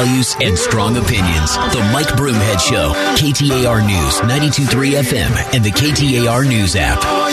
values, and strong opinions. The Mike Broomhead Show, KTAR News, 92.3 FM, and the KTAR News app. All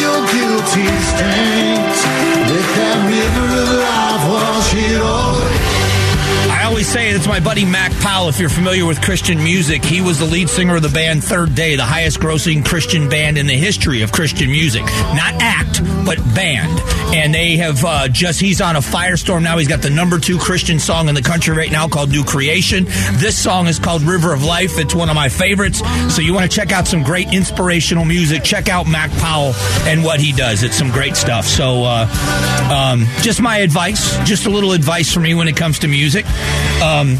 always say it's my buddy Mac Powell. If you're familiar with Christian music, he was the lead singer of the band Third Day, the highest grossing Christian band in the history of Christian music. Not act, but band. And they have uh, just, he's on a firestorm now. He's got the number two Christian song in the country right now called New Creation. This song is called River of Life. It's one of my favorites. So you want to check out some great inspirational music. Check out Mac Powell and what he does. It's some great stuff. So uh, um, just my advice, just a little advice for me when it comes to music. Um,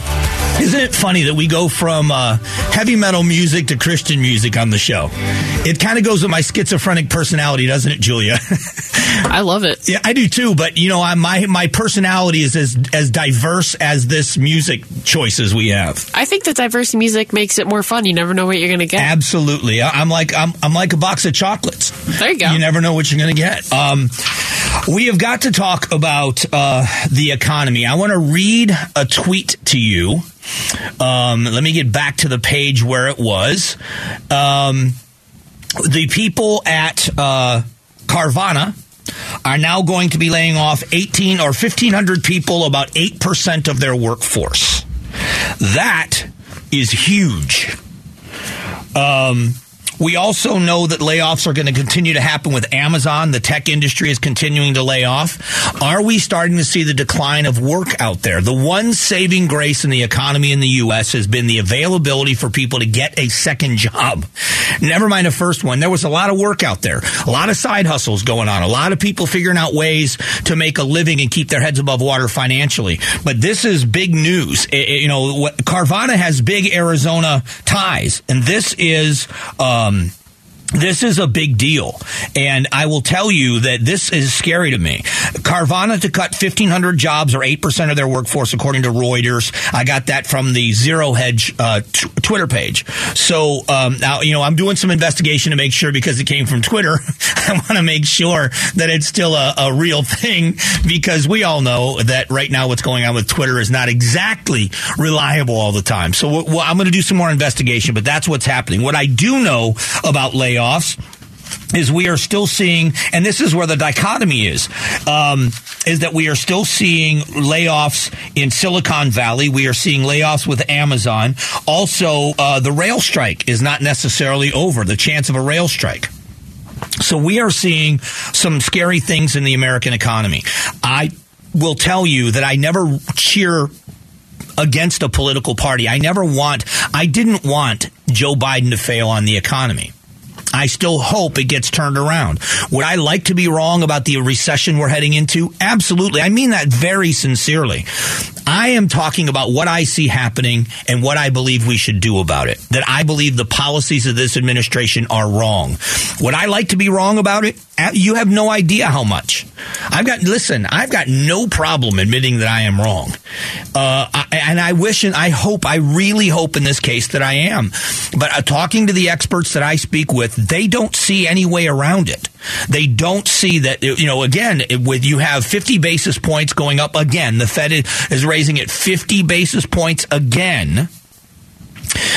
isn't it funny that we go from uh, heavy metal music to Christian music on the show? It kind of goes with my schizophrenic personality, doesn't it, Julia? I love it. yeah, I do too. But you know, I, my my personality is as as diverse as this music choices we have. I think that diverse music makes it more fun. You never know what you're going to get. Absolutely, I- I'm like I'm I'm like a box of chocolates. There you go. You never know what you're going to get. Um, we have got to talk about uh, the economy. I want to read a tweet to you. Um, let me get back to the page where it was. Um, the people at uh, Carvana are now going to be laying off 18 or 1,500 people, about 8% of their workforce. That is huge. Um, we also know that layoffs are going to continue to happen with Amazon. The tech industry is continuing to lay off. Are we starting to see the decline of work out there? The one saving grace in the economy in the U.S. has been the availability for people to get a second job. Never mind the first one. There was a lot of work out there, a lot of side hustles going on, a lot of people figuring out ways to make a living and keep their heads above water financially. But this is big news. I- I- you know, what, Carvana has big Arizona ties, and this is. Um, this is a big deal. And I will tell you that this is scary to me. Carvana to cut 1,500 jobs or 8% of their workforce, according to Reuters. I got that from the Zero Hedge uh, t- Twitter page. So um, now, you know, I'm doing some investigation to make sure because it came from Twitter. I want to make sure that it's still a, a real thing because we all know that right now what's going on with Twitter is not exactly reliable all the time. So I'm going to do some more investigation, but that's what's happening. What I do know about layoffs is we are still seeing, and this is where the dichotomy is, um, is that we are still seeing layoffs in Silicon Valley. We are seeing layoffs with Amazon. Also, uh, the rail strike is not necessarily over. The chance of a rail strike. So we are seeing some scary things in the American economy. I will tell you that I never cheer against a political party. I never want, I didn't want Joe Biden to fail on the economy. I still hope it gets turned around. Would I like to be wrong about the recession we're heading into? Absolutely. I mean that very sincerely. I am talking about what I see happening and what I believe we should do about it. That I believe the policies of this administration are wrong. Would I like to be wrong about it? You have no idea how much. I've got, listen, I've got no problem admitting that I am wrong. Uh, I, and I wish and I hope, I really hope in this case that I am. But uh, talking to the experts that I speak with, they don't see any way around it. They don't see that, you know, again, with you have 50 basis points going up again. The Fed is raising it 50 basis points again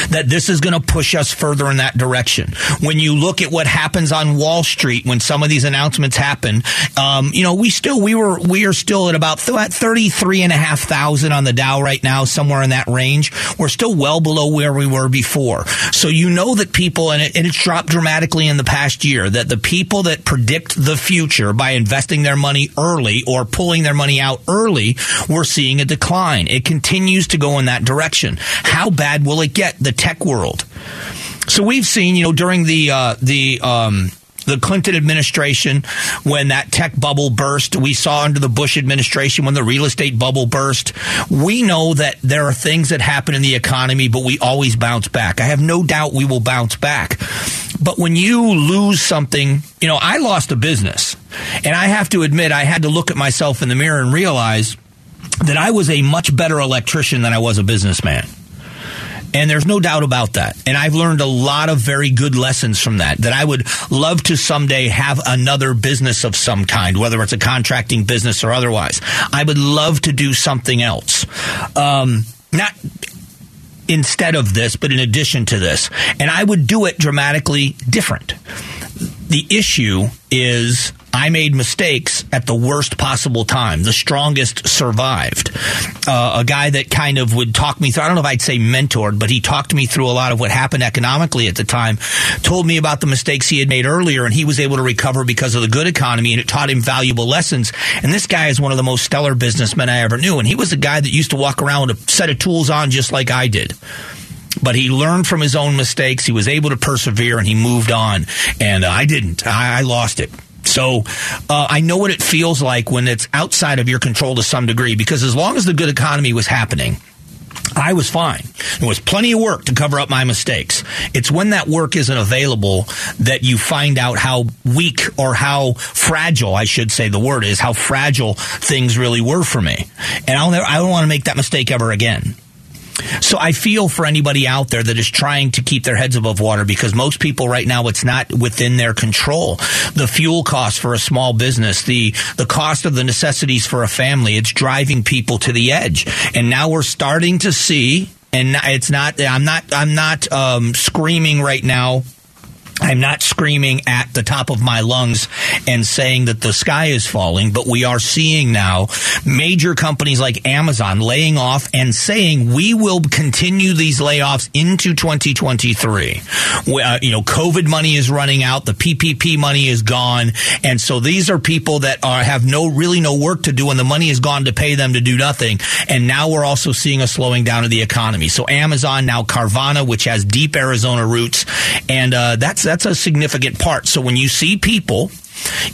that this is going to push us further in that direction. When you look at what happens on Wall Street when some of these announcements happen, um, you know, we still we were we are still at about thirty three and a half thousand on the Dow right now, somewhere in that range. We're still well below where we were before. So you know that people and, it, and it's dropped dramatically in the past year. That the people that predict the future by investing their money early or pulling their money out early, we're seeing a decline. It continues to go in that direction. How bad will it get? The tech world. So we've seen, you know, during the uh, the um, the Clinton administration, when that tech bubble burst, we saw under the Bush administration when the real estate bubble burst. We know that there are things that happen in the economy, but we always bounce back. I have no doubt we will bounce back. But when you lose something, you know, I lost a business, and I have to admit, I had to look at myself in the mirror and realize that I was a much better electrician than I was a businessman. And there's no doubt about that. And I've learned a lot of very good lessons from that, that I would love to someday have another business of some kind, whether it's a contracting business or otherwise. I would love to do something else. Um, not, instead of this, but in addition to this. And I would do it dramatically different. The issue is I made mistakes at the worst possible time. The strongest survived. Uh, a guy that kind of would talk me through, I don't know if I'd say mentored, but he talked me through a lot of what happened economically at the time, told me about the mistakes he had made earlier, and he was able to recover because of the good economy, and it taught him valuable lessons. And this guy is one of the most stellar businessmen I ever knew, and he was a guy that used to walk around with a set of tools on just like I did but he learned from his own mistakes. He was able to persevere and he moved on. And uh, I didn't. I, I lost it. So uh, I know what it feels like when it's outside of your control to some degree because as long as the good economy was happening, I was fine. There was plenty of work to cover up my mistakes. It's when that work isn't available that you find out how weak or how fragile, I should say the word is, how fragile things really were for me. And I'll never, I don't want to make that mistake ever again. So I feel for anybody out there that is trying to keep their heads above water because most people right now it's not within their control. The fuel cost for a small business, the the cost of the necessities for a family, it's driving people to the edge. And now we're starting to see and it's not I'm not I'm not um, screaming right now I'm not screaming at the top of my lungs and saying that the sky is falling, but we are seeing now major companies like Amazon laying off and saying we will continue these layoffs into 2023. Uh, you know, COVID money is running out, the PPP money is gone, and so these are people that are have no really no work to do, and the money is gone to pay them to do nothing. And now we're also seeing a slowing down of the economy. So Amazon now Carvana, which has deep Arizona roots, and uh, that's that's a significant part. So when you see people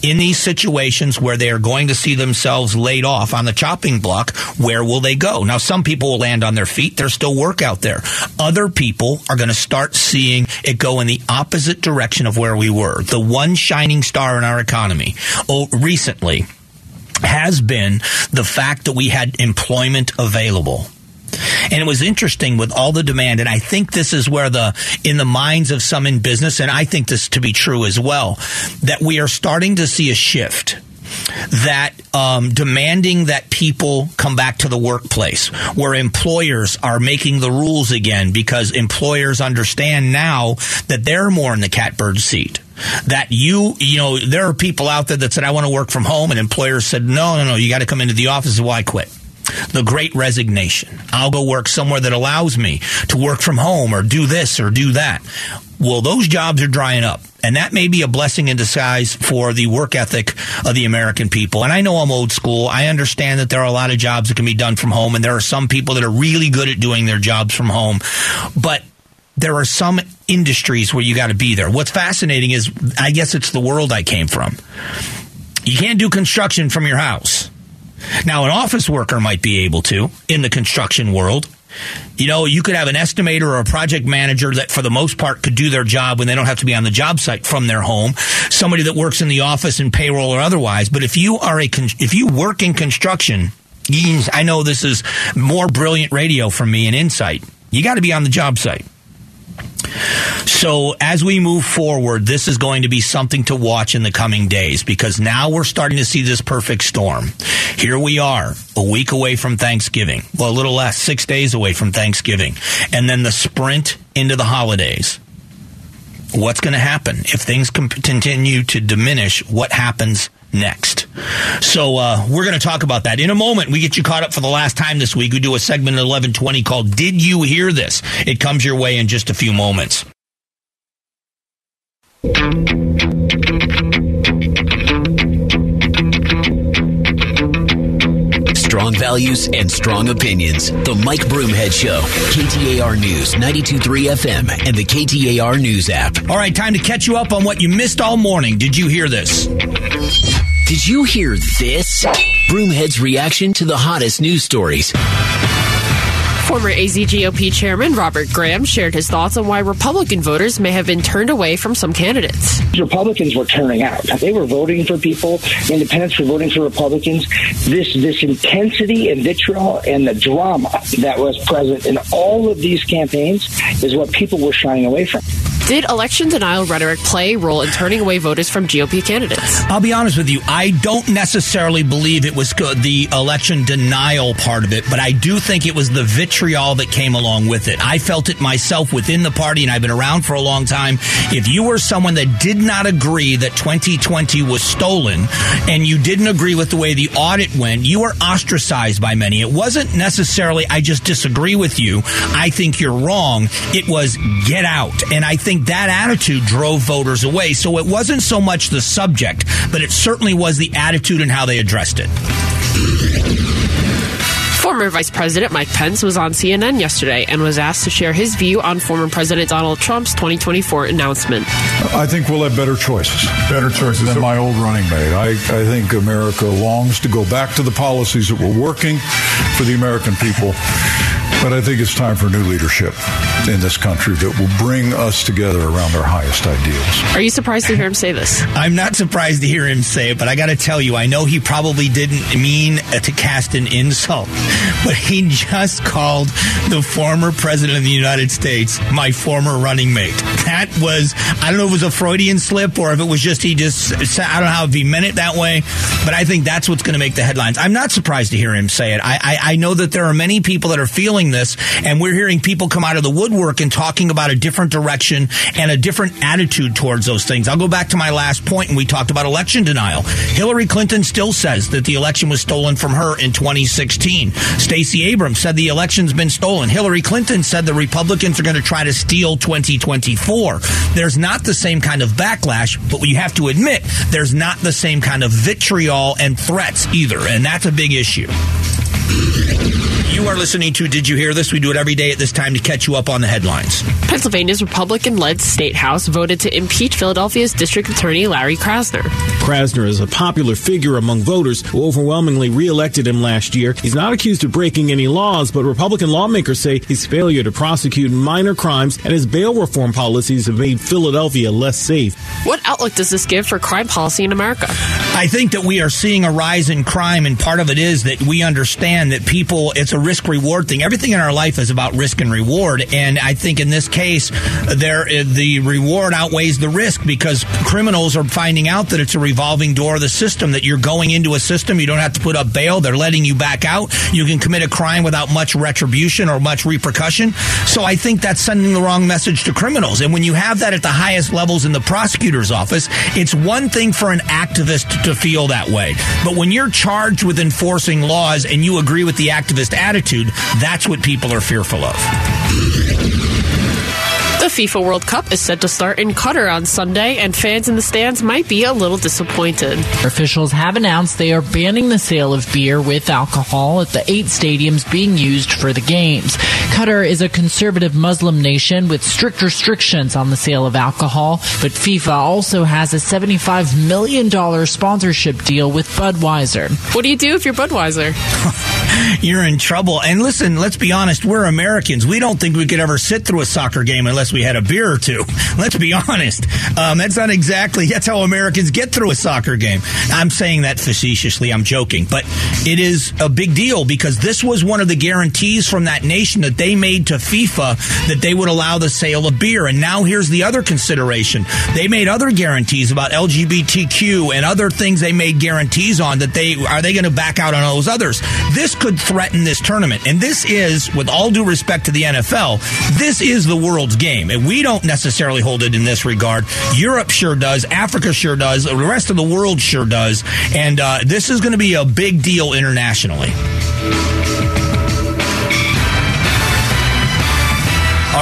in these situations where they are going to see themselves laid off on the chopping block, where will they go? Now, some people will land on their feet. There's still work out there. Other people are going to start seeing it go in the opposite direction of where we were. The one shining star in our economy oh, recently has been the fact that we had employment available. And it was interesting with all the demand. And I think this is where the, in the minds of some in business, and I think this to be true as well, that we are starting to see a shift that um, demanding that people come back to the workplace, where employers are making the rules again because employers understand now that they're more in the catbird seat. That you, you know, there are people out there that said, I want to work from home, and employers said, no, no, no, you got to come into the office. Why quit? The great resignation. I'll go work somewhere that allows me to work from home or do this or do that. Well, those jobs are drying up. And that may be a blessing in disguise for the work ethic of the American people. And I know I'm old school. I understand that there are a lot of jobs that can be done from home, and there are some people that are really good at doing their jobs from home. But there are some industries where you got to be there. What's fascinating is, I guess it's the world I came from. You can't do construction from your house. Now, an office worker might be able to in the construction world. You know, you could have an estimator or a project manager that, for the most part, could do their job when they don't have to be on the job site from their home. Somebody that works in the office and payroll or otherwise. But if you are a, if you work in construction, I know this is more brilliant radio from me and insight. You got to be on the job site. So as we move forward, this is going to be something to watch in the coming days because now we're starting to see this perfect storm. Here we are, a week away from Thanksgiving. Well, a little less, six days away from Thanksgiving. And then the sprint into the holidays. What's going to happen? If things continue to diminish, what happens next. So uh, we're going to talk about that in a moment. We get you caught up for the last time this week. We do a segment at eleven twenty called "Did You Hear This?" It comes your way in just a few moments. Strong values and strong opinions. The Mike Broomhead Show. KTAR News, 92.3 FM, and the KTAR News app. All right, time to catch you up on what you missed all morning. Did you hear this? Did you hear this? Broomhead's reaction to the hottest news stories. Former AZGOP chairman Robert Graham shared his thoughts on why Republican voters may have been turned away from some candidates. Republicans were turning out. They were voting for people. Independents were voting for Republicans. This this intensity and vitriol and the drama that was present in all of these campaigns is what people were shying away from. Did election denial rhetoric play a role in turning away voters from GOP candidates? I'll be honest with you. I don't necessarily believe it was the election denial part of it, but I do think it was the vitriol that came along with it. I felt it myself within the party, and I've been around for a long time. If you were someone that did not agree that 2020 was stolen and you didn't agree with the way the audit went, you were ostracized by many. It wasn't necessarily, I just disagree with you. I think you're wrong. It was get out. And I think think that attitude drove voters away. So it wasn't so much the subject, but it certainly was the attitude and how they addressed it. Former Vice President Mike Pence was on CNN yesterday and was asked to share his view on former President Donald Trump's 2024 announcement. I think we'll have better choices. Better choices than my old running mate. I, I think America longs to go back to the policies that were working for the American people. But I think it's time for new leadership in this country that will bring us together around our highest ideals. Are you surprised to hear him say this? I'm not surprised to hear him say it, but I got to tell you, I know he probably didn't mean to cast an insult, but he just called the former president of the United States my former running mate. That was, I don't know if it was a Freudian slip or if it was just he just, I don't know how if he meant it that way, but I think that's what's going to make the headlines. I'm not surprised to hear him say it. I, I, I know that there are many people that are feeling this, and we're hearing people come out of the woodwork and talking about a different direction and a different attitude towards those things. I'll go back to my last point, and we talked about election denial. Hillary Clinton still says that the election was stolen from her in 2016. Stacey Abrams said the election's been stolen. Hillary Clinton said the Republicans are going to try to steal 2024. There's not the same kind of backlash, but you have to admit there's not the same kind of vitriol and threats either, and that's a big issue. You are listening to Did You Hear This? We do it every day at this time to catch you up on the headlines. Pennsylvania's Republican led state house voted to impeach Philadelphia's District Attorney Larry Krasner. Krasner is a popular figure among voters who overwhelmingly reelected him last year. He's not accused of breaking any laws, but Republican lawmakers say his failure to prosecute minor crimes and his bail reform policies have made Philadelphia less safe. What outlook does this give for crime policy in America? I think that we are seeing a rise in crime, and part of it is that we understand that people, it's a risk reward thing. Everything in our life is about risk and reward, and I think in this case, there the reward outweighs the risk because criminals are finding out that it's a revolving door of the system. That you're going into a system, you don't have to put up bail. They're letting you back out. You can commit a crime without much retribution or much repercussion. So I think that's sending the wrong message to criminals. And when you have that at the highest levels in the prosecutor's office, it's one thing for an activist to feel that way, but when you're charged with enforcing laws and you agree with the activist attitude, that's what people are fearful of. The FIFA World Cup is set to start in Qatar on Sunday, and fans in the stands might be a little disappointed. Officials have announced they are banning the sale of beer with alcohol at the eight stadiums being used for the games. Qatar is a conservative Muslim nation with strict restrictions on the sale of alcohol, but FIFA also has a $75 million sponsorship deal with Budweiser. What do you do if you're Budweiser? you're in trouble. And listen, let's be honest, we're Americans. We don't think we could ever sit through a soccer game unless we had a beer or two. Let's be honest. Um, that's not exactly, that's how Americans get through a soccer game. I'm saying that facetiously. I'm joking. But it is a big deal because this was one of the guarantees from that nation that they made to FIFA that they would allow the sale of beer. And now here's the other consideration. They made other guarantees about LGBTQ and other things they made guarantees on that they, are they going to back out on those others? This could threaten this tournament. And this is, with all due respect to the NFL, this is the world's game. And we don't necessarily hold it in this regard. Europe sure does. Africa sure does. The rest of the world sure does. And uh, this is going to be a big deal internationally.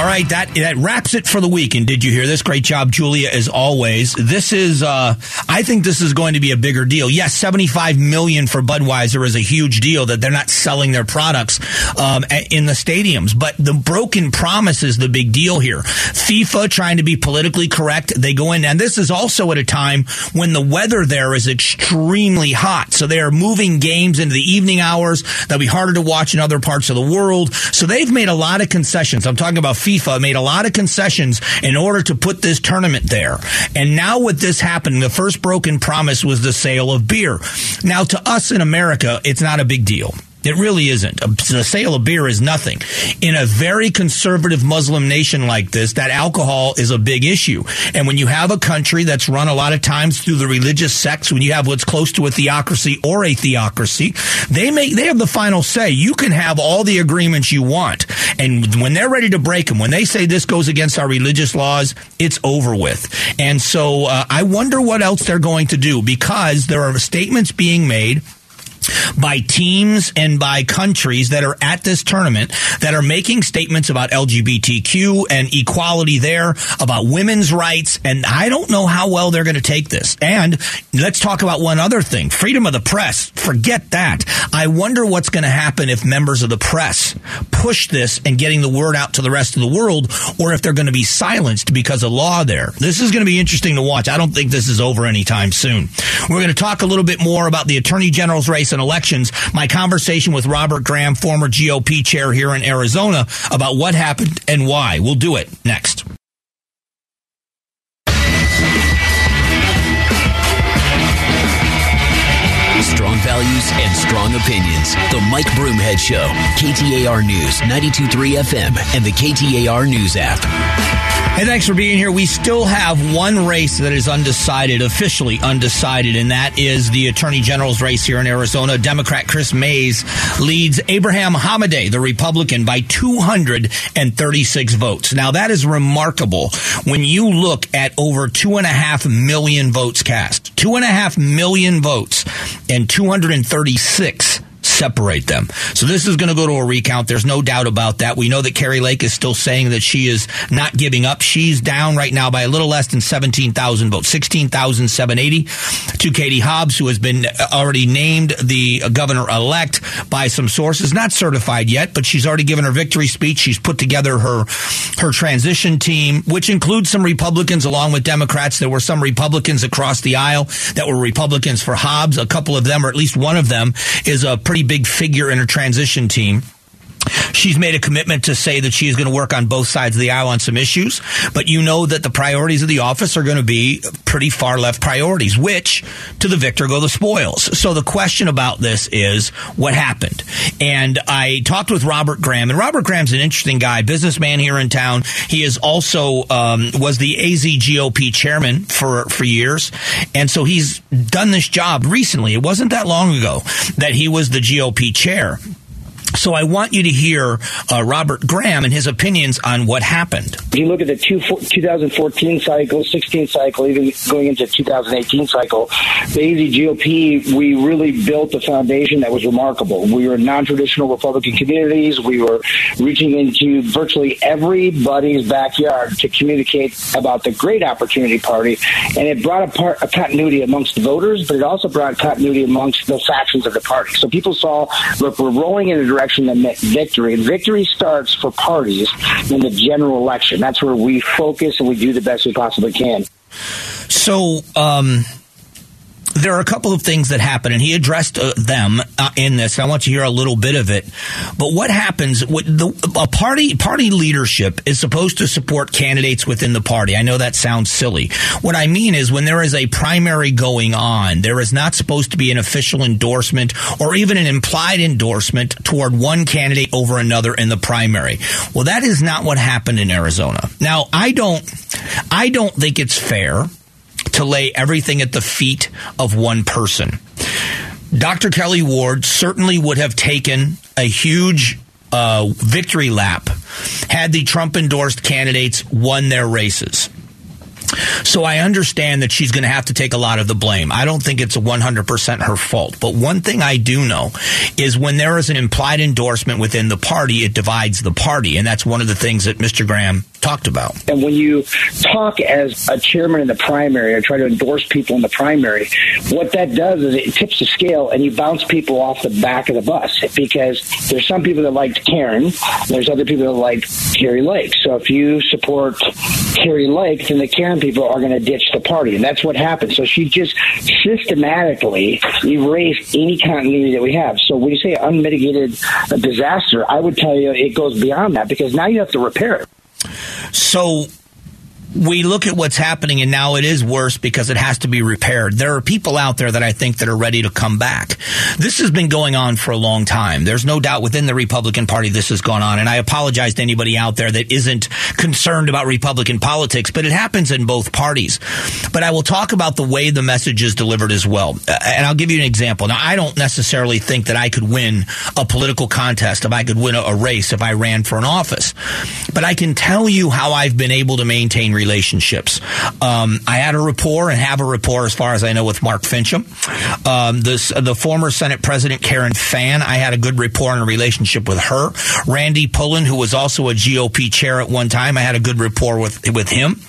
All right, that that wraps it for the week. And did you hear this? Great job, Julia, as always. This is, uh, I think this is going to be a bigger deal. Yes, seventy-five million for Budweiser is a huge deal that they're not selling their products um, in the stadiums. But the broken promise is the big deal here. FIFA trying to be politically correct. They go in, and this is also at a time when the weather there is extremely hot. So they are moving games into the evening hours. They'll be harder to watch in other parts of the world. So they've made a lot of concessions. I'm talking about FIFA made a lot of concessions in order to put this tournament there. And now with this happening, the first broken promise was the sale of beer. Now to us in America, it's not a big deal It really isn't. The sale of beer is nothing. In a very conservative Muslim nation like this, that alcohol is a big issue. And when you have a country that's run a lot of times through the religious sects, when you have what's close to a theocracy or a theocracy, they make they have the final say. You can have all the agreements you want, and when they're ready to break them, when they say this goes against our religious laws, it's over with. And so uh, I wonder what else they're going to do because there are statements being made by teams and by countries that are at this tournament that are making statements about LGBTQ and equality there, about women's rights, and I don't know how well they're going to take this. And let's talk about one other thing freedom of the press. Forget that. I wonder what's going to happen if members of the press push this and getting the word out to the rest of the world, or if they're going to be silenced because of law there. This is going to be interesting to watch. I don't think this is over anytime soon. We're going to talk a little bit more about the Attorney General's race and elections, my conversation with Robert Graham, former GOP chair here in Arizona, about what happened and why. We'll do it next. Values and strong opinions. The Mike Broomhead Show. KTAR News, 92.3 FM, and the KTAR News app. Hey, thanks for being here. We still have one race that is undecided, officially undecided, and that is the Attorney General's race here in Arizona. Democrat Kris Mayes leads Abraham Hamadeh, the Republican, by 236 votes. Now, that is remarkable when you look at over two and a half million votes cast. Two and a half million votes and 236 separate them. So this is going to go to a recount. There's no doubt about that. We know that Kari Lake is still saying that she is not giving up. She's down right now by a little less than 17,000 votes, 16,780 to Katie Hobbs, who has been already named the governor elect by some sources, not certified yet, but she's already given her victory speech. She's put together her, her transition team, which includes some Republicans along with Democrats. There were some Republicans across the aisle that were Republicans for Hobbs. A couple of them, or at least one of them, is a pretty big figure in her transition team. She's made a commitment to say that she is going to work on both sides of the aisle on some issues, but you know that the priorities of the office are going to be pretty far left priorities, which to the victor go the spoils. So the question about this is what happened? And I talked with Robert Graham, and Robert Graham's an interesting guy, businessman here in town. He is also um, was the AZ GOP chairman for for years, and so he's done this job recently. It wasn't that long ago that he was the GOP chair. So I want you to hear uh, Robert Graham and his opinions on what happened. You look at the two, 2014 cycle, 16 cycle, even going into 2018 cycle, the AZ GOP, we really built a foundation that was remarkable. We were non-traditional Republican communities. We were reaching into virtually everybody's backyard to communicate about the great opportunity party. And it brought a, part, a continuity amongst voters, but it also brought continuity amongst the factions of the party. So people saw, look, we're rolling in a direction that meant victory. Victory starts for parties in the general election. That's where we focus and we do the best we possibly can. So, um, there are a couple of things that happen, and he addressed uh, them uh, in this. I want to hear a little bit of it. But what happens? The a party party leadership is supposed to support candidates within the party. I know that sounds silly. What I mean is, when there is a primary going on, there is not supposed to be an official endorsement or even an implied endorsement toward one candidate over another in the primary. Well, that is not what happened in Arizona. Now, I don't, I don't think it's fair to lay everything at the feet of one person. Dr. Kelly Ward certainly would have taken a huge uh, victory lap had the Trump endorsed candidates won their races. So I understand that she's going to have to take a lot of the blame. I don't think it's 100% her fault. But one thing I do know is when there is an implied endorsement within the party, it divides the party. And that's one of the things that Mr. Graham talked about. And when you talk as a chairman in the primary or try to endorse people in the primary, what that does is it tips the scale and you bounce people off the back of the bus because there's some people that liked Karrin, there's other people that like Kari Lake. So if you support Kari Lake, then the Karrin people are going to ditch the party. And that's what happened. So she just systematically erased any continuity that we have. So when you say unmitigated disaster, I would tell you it goes beyond that because now you have to repair it. So we look at what's happening and now it is worse because it has to be repaired. There are people out there that I think that are ready to come back. This has been going on for a long time. There's no doubt within the Republican Party this has gone on. And I apologize to anybody out there that isn't concerned about Republican politics, but it happens in both parties. But I will talk about the way the message is delivered as well. And I'll give you an example. Now, I don't necessarily think that I could win a political contest if I could win a, a race if I ran for an office. But I can tell you how I've been able to maintain relationships. Um, I had a rapport and have a rapport, as far as I know, with Mark Finchem. Um, this, the former Senate President Karen Fann, I had a good rapport and a relationship with her. Randy Pullen, who was also a GOP chair at one time, I had a good rapport with with him.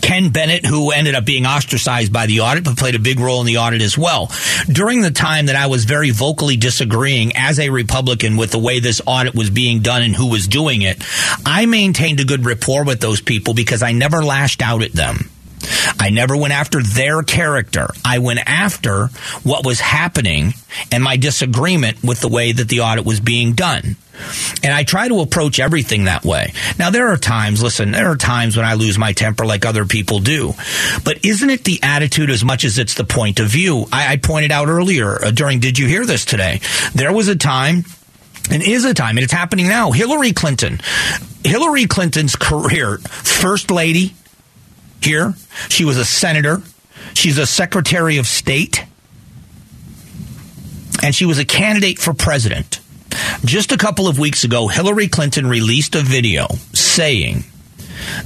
Ken Bennett, who ended up being ostracized by the audit, but played a big role in the audit as well. During the time that I was very vocally disagreeing as a Republican with the way this audit was being done and who was doing it, I maintained a good rapport with those people because I never lashed out at them. I never went after their character. I went after what was happening and my disagreement with the way that the audit was being done. And I try to approach everything that way. Now, there are times, listen, there are times when I lose my temper like other people do. But isn't it the attitude as much as it's the point of view? I, I pointed out earlier uh, during Did You Hear This today? There was a time and is a time, and it's happening now. Hillary Clinton, Hillary Clinton's career, first lady here, she was a senator, she's a secretary of state, and she was a candidate for president. Just a couple of weeks ago, Hillary Clinton released a video saying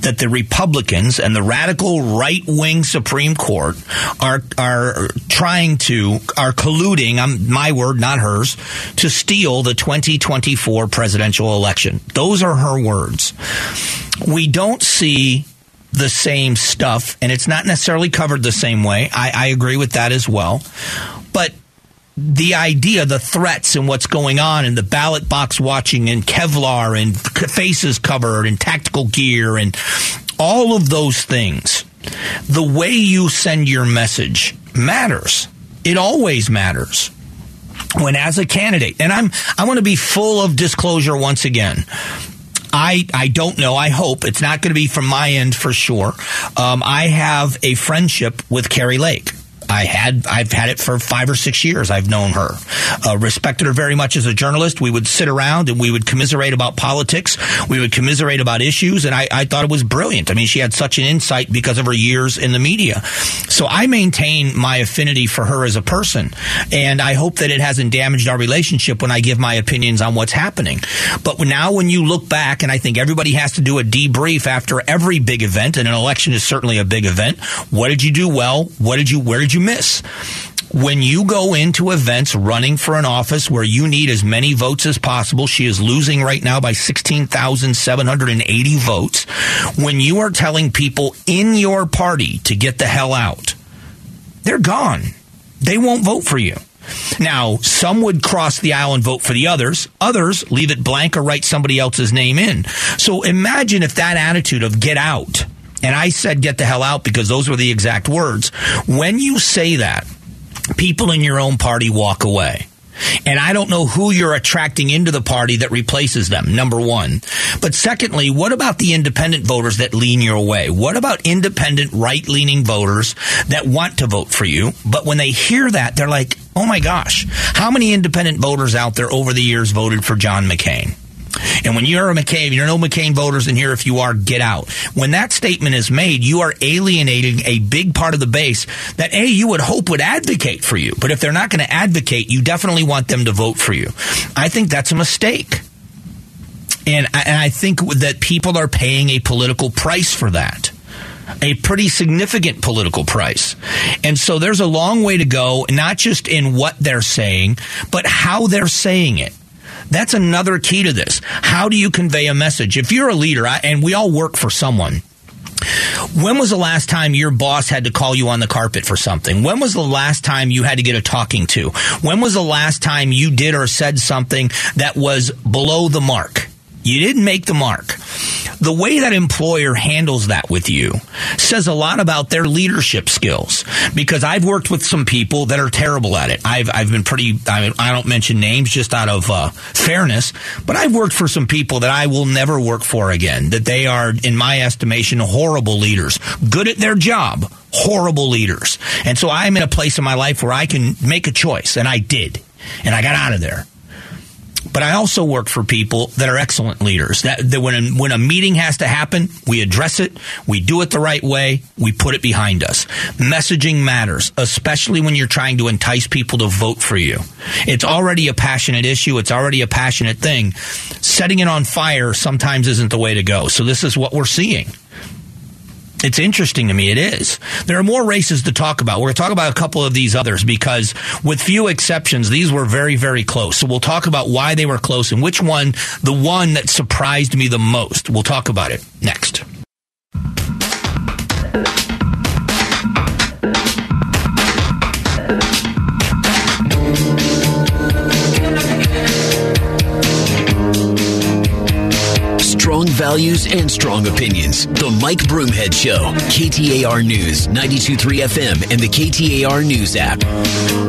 that the Republicans and the radical right wing Supreme Court are are trying to are colluding. I'm my word, not hers, to steal the 2024 presidential election. Those are her words. We don't see the same stuff, and it's not necessarily covered the same way. I, I agree with that as well, but the idea, the threats, and what's going on, and the ballot box watching, and Kevlar, and faces covered, and tactical gear, and all of those things. The way you send your message matters. It always matters. When as a candidate, and I'm, I want to be full of disclosure once again. I, I don't know. I hope it's not going to be from my end for sure. Um, I have a friendship with Kari Lake. I had I've had it for five or six years. I've known her, uh, respected her very much as a journalist. We would sit around and we would commiserate about politics. We would commiserate about issues, and I, I thought it was brilliant. I mean, she had such an insight because of her years in the media. So I maintain my affinity for her as a person, and I hope that it hasn't damaged our relationship when I give my opinions on what's happening. But now, when you look back, and I think everybody has to do a debrief after every big event, and an election is certainly a big event. What did you do well? What did you? Where did you miss? When you go into events running for an office where you need as many votes as possible, she is losing right now by 16,780 votes. When you are telling people in your party to get the hell out, they're gone. They won't vote for you. Now, some would cross the aisle and vote for the others. Others leave it blank or write somebody else's name in. So imagine if that attitude of get out, and I said get the hell out because those were the exact words. When you say that, people in your own party walk away. And I don't know who you're attracting into the party that replaces them, number one. But secondly, what about the independent voters that lean your way? What about independent right leaning voters that want to vote for you? But when they hear that, they're like, oh my gosh, how many independent voters out there over the years voted for John McCain? And when you're a McCain, you're no McCain voters in here. If you are, get out. When that statement is made, you are alienating a big part of the base that A, you would hope would advocate for you. But if they're not going to advocate, you definitely want them to vote for you. I think that's a mistake. And I, and I think that people are paying a political price for that a pretty significant political price. And so there's a long way to go, not just in what they're saying, but how they're saying it. That's another key to this. How do you convey a message? If you're a leader, and we all work for someone, when was the last time your boss had to call you on the carpet for something? When was the last time you had to get a talking to? When was the last time you did or said something that was below the mark? You didn't make the mark. The way that employer handles that with you says a lot about their leadership skills because I've worked with some people that are terrible at it. I've, I've been pretty, I, I don't mention names just out of uh, fairness, but I've worked for some people that I will never work for again, that they are, in my estimation, horrible leaders, good at their job, horrible leaders. And so I'm in a place in my life where I can make a choice, and I did. And I got out of there. But I also work for people that are excellent leaders. That, that when a, when a meeting has to happen, we address it, we do it the right way, we put it behind us. Messaging matters, especially when you're trying to entice people to vote for you. It's already a passionate issue. It's already a passionate thing. Setting it on fire sometimes isn't the way to go. So this is what we're seeing. It's interesting to me. It is. There are more races to talk about. We're going to talk about a couple of these others because, with few exceptions, these were very, very close. So we'll talk about why they were close and which one, the one that surprised me the most. We'll talk about it next. Values and strong opinions. The Mike Broomhead Show. KTAR News, 92.3 FM, and the KTAR News app.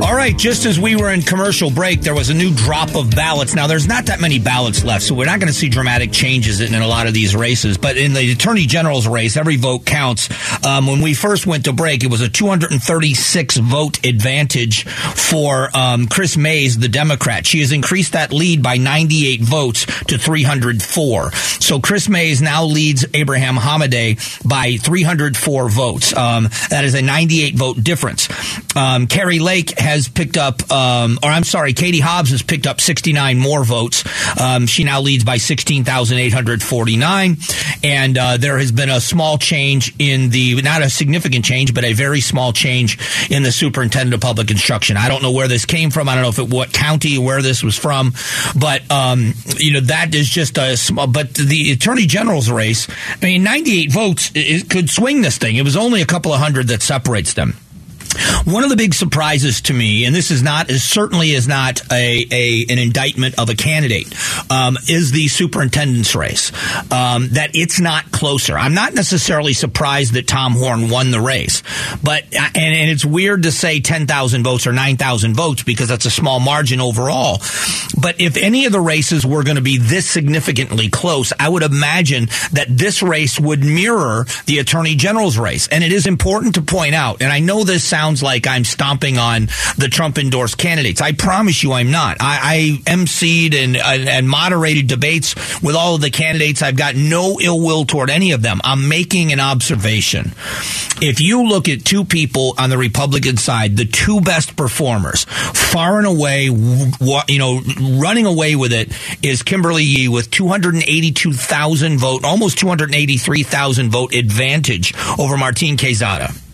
All right, just as we were in commercial break, there was a new drop of ballots. Now, there's not that many ballots left, so we're not going to see dramatic changes in, in a lot of these races. But in the Attorney General's race, every vote counts. Um, when we first went to break, it was a 236 vote advantage for um, Kris Mayes, the Democrat. She has increased that lead by 98 votes to 304. So Kris Mayes now leads Abraham Hamadeh by 304 votes. Um, that is a 98 vote difference. Um, Kari Lake has picked up, um, or I'm sorry, Katie Hobbs has picked up 69 more votes. Um, she now leads by 16,849. And uh, there has been a small change in the, not a significant change, but a very small change in the superintendent of public instruction. I don't know where this came from. I don't know if it, what county, where this was from, but, um, you know, that is just a small, but the attorney general's race, I mean, 98 votes it could swing this thing. It was only a couple of hundred that separates them. One of the big surprises to me, and this is not, is certainly is not a, a an indictment of a candidate, um, is the superintendent's race. Um, that it's not closer. I'm not necessarily surprised that Tom Horne won the race, but and, and it's weird to say 10,000 votes or 9,000 votes because that's a small margin overall. But if any of the races were going to be this significantly close, I would imagine that this race would mirror the attorney general's race. And it is important to point out, and I know this sounds like I'm stomping on the Trump endorsed candidates. I promise you I'm not. I, I emceed and, and moderated debates with all of the candidates. I've got no ill will toward any of them. I'm making an observation. If you look at two people on the Republican side, the two best performers, far and away, you know, running away with it is Kimberly Yee with 282,000 vote, almost 283,000 vote advantage over Martín Quezada.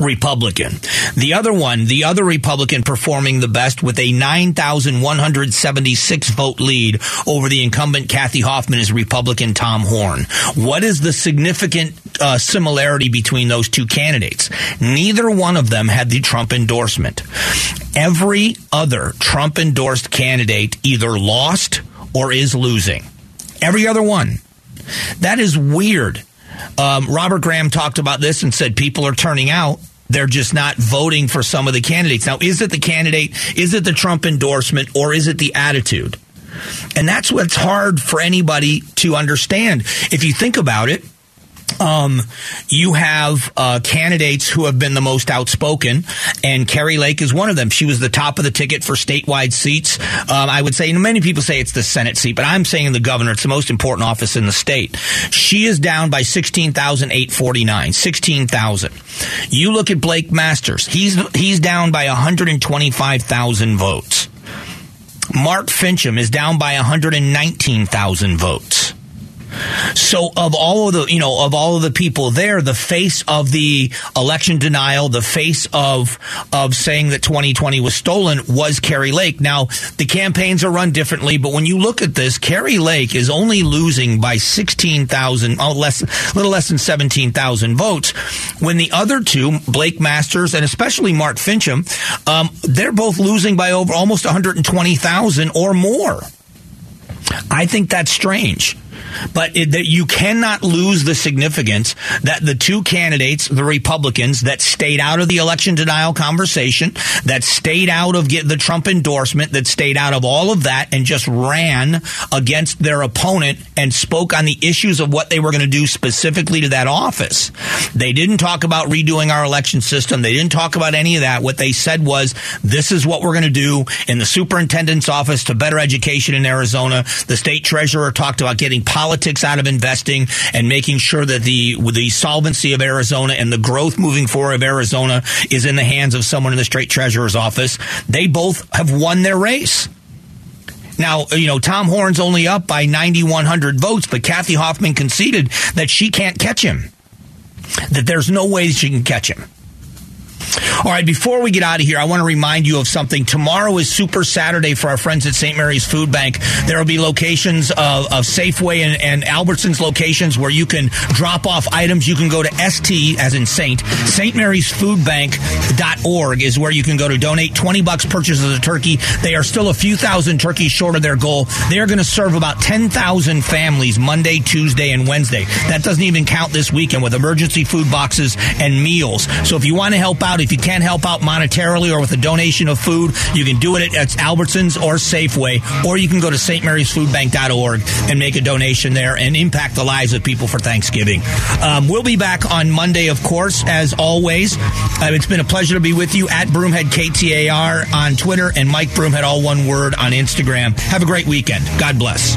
Republican. The other one, the other Republican performing the best with a 9,176 vote lead over the incumbent Kathy Hoffman is Republican Tom Horne. What is the significant uh, similarity between those two candidates? Neither one of them had the Trump endorsement. Every other Trump endorsed candidate either lost or is losing. Every other one. That is weird. Um, Robert Graham talked about this and said people are turning out. They're just not voting for some of the candidates. Now, is it the candidate? Is it the Trump endorsement? Or is it the attitude? And that's what's hard for anybody to understand. If you think about it, um, you have uh, candidates who have been the most outspoken, and Kari Lake is one of them. She was the top of the ticket for statewide seats. Um, I would say, many people say it's the Senate seat, but I'm saying the governor. It's the most important office in the state. She is down by 16,849, 16,000. You look at Blake Masters. He's, he's down by 125,000 votes. Mark Finchem is down by 119,000 votes. So of all of the, you know, of all of the people there, the face of the election denial, the face of of saying that 2020 was stolen was Kari Lake. Now, the campaigns are run differently, but when you look at this, Kari Lake is only losing by 16,000, oh, less, a little less than 17,000 votes, when the other two, Blake Masters and especially Mark Finchem, um, they're both losing by over almost 120,000 or more. I think that's strange. But it, that you cannot lose the significance that the two candidates, the Republicans, that stayed out of the election denial conversation, that stayed out of the Trump endorsement, that stayed out of all of that, and just ran against their opponent and spoke on the issues of what they were going to do specifically to that office. They didn't talk about redoing our election system. They didn't talk about any of that. What they said was, "This is what we're going to do in the superintendent's office to better education in Arizona." The state treasurer talked about getting politics out of investing and making sure that the the solvency of Arizona and the growth moving forward of Arizona is in the hands of someone in the state treasurer's office. They both have won their race. Now, you know, Tom Horne's only up by 9,100 votes, but Kathy Hoffman conceded that she can't catch him. That there's no way she can catch him. All right, before we get out of here, I want to remind you of something. Tomorrow is Super Saturday for our friends at St. Mary's Food Bank. There will be locations of, of Safeway and, and, Albertsons locations where you can drop off items. You can go to ST, as in Saint, St. Mary's Food Bank.org is where you can go to donate 20 bucks purchases of a turkey. They are still a few thousand turkeys short of their goal. They are going to serve about 10,000 families Monday, Tuesday, and Wednesday. That doesn't even count this weekend with emergency food boxes and meals. So if you want to help out, if you can't help out monetarily or with a donation of food, you can do it at Albertsons or Safeway, or you can go to stmarysfoodbank.org and make a donation there and impact the lives of people for Thanksgiving. Um, we'll be back on Monday, of course, as always. Uh, it's been a pleasure to be with you at Broomhead KTAR on Twitter and Mike Broomhead, all one word, on Instagram. Have a great weekend. God bless.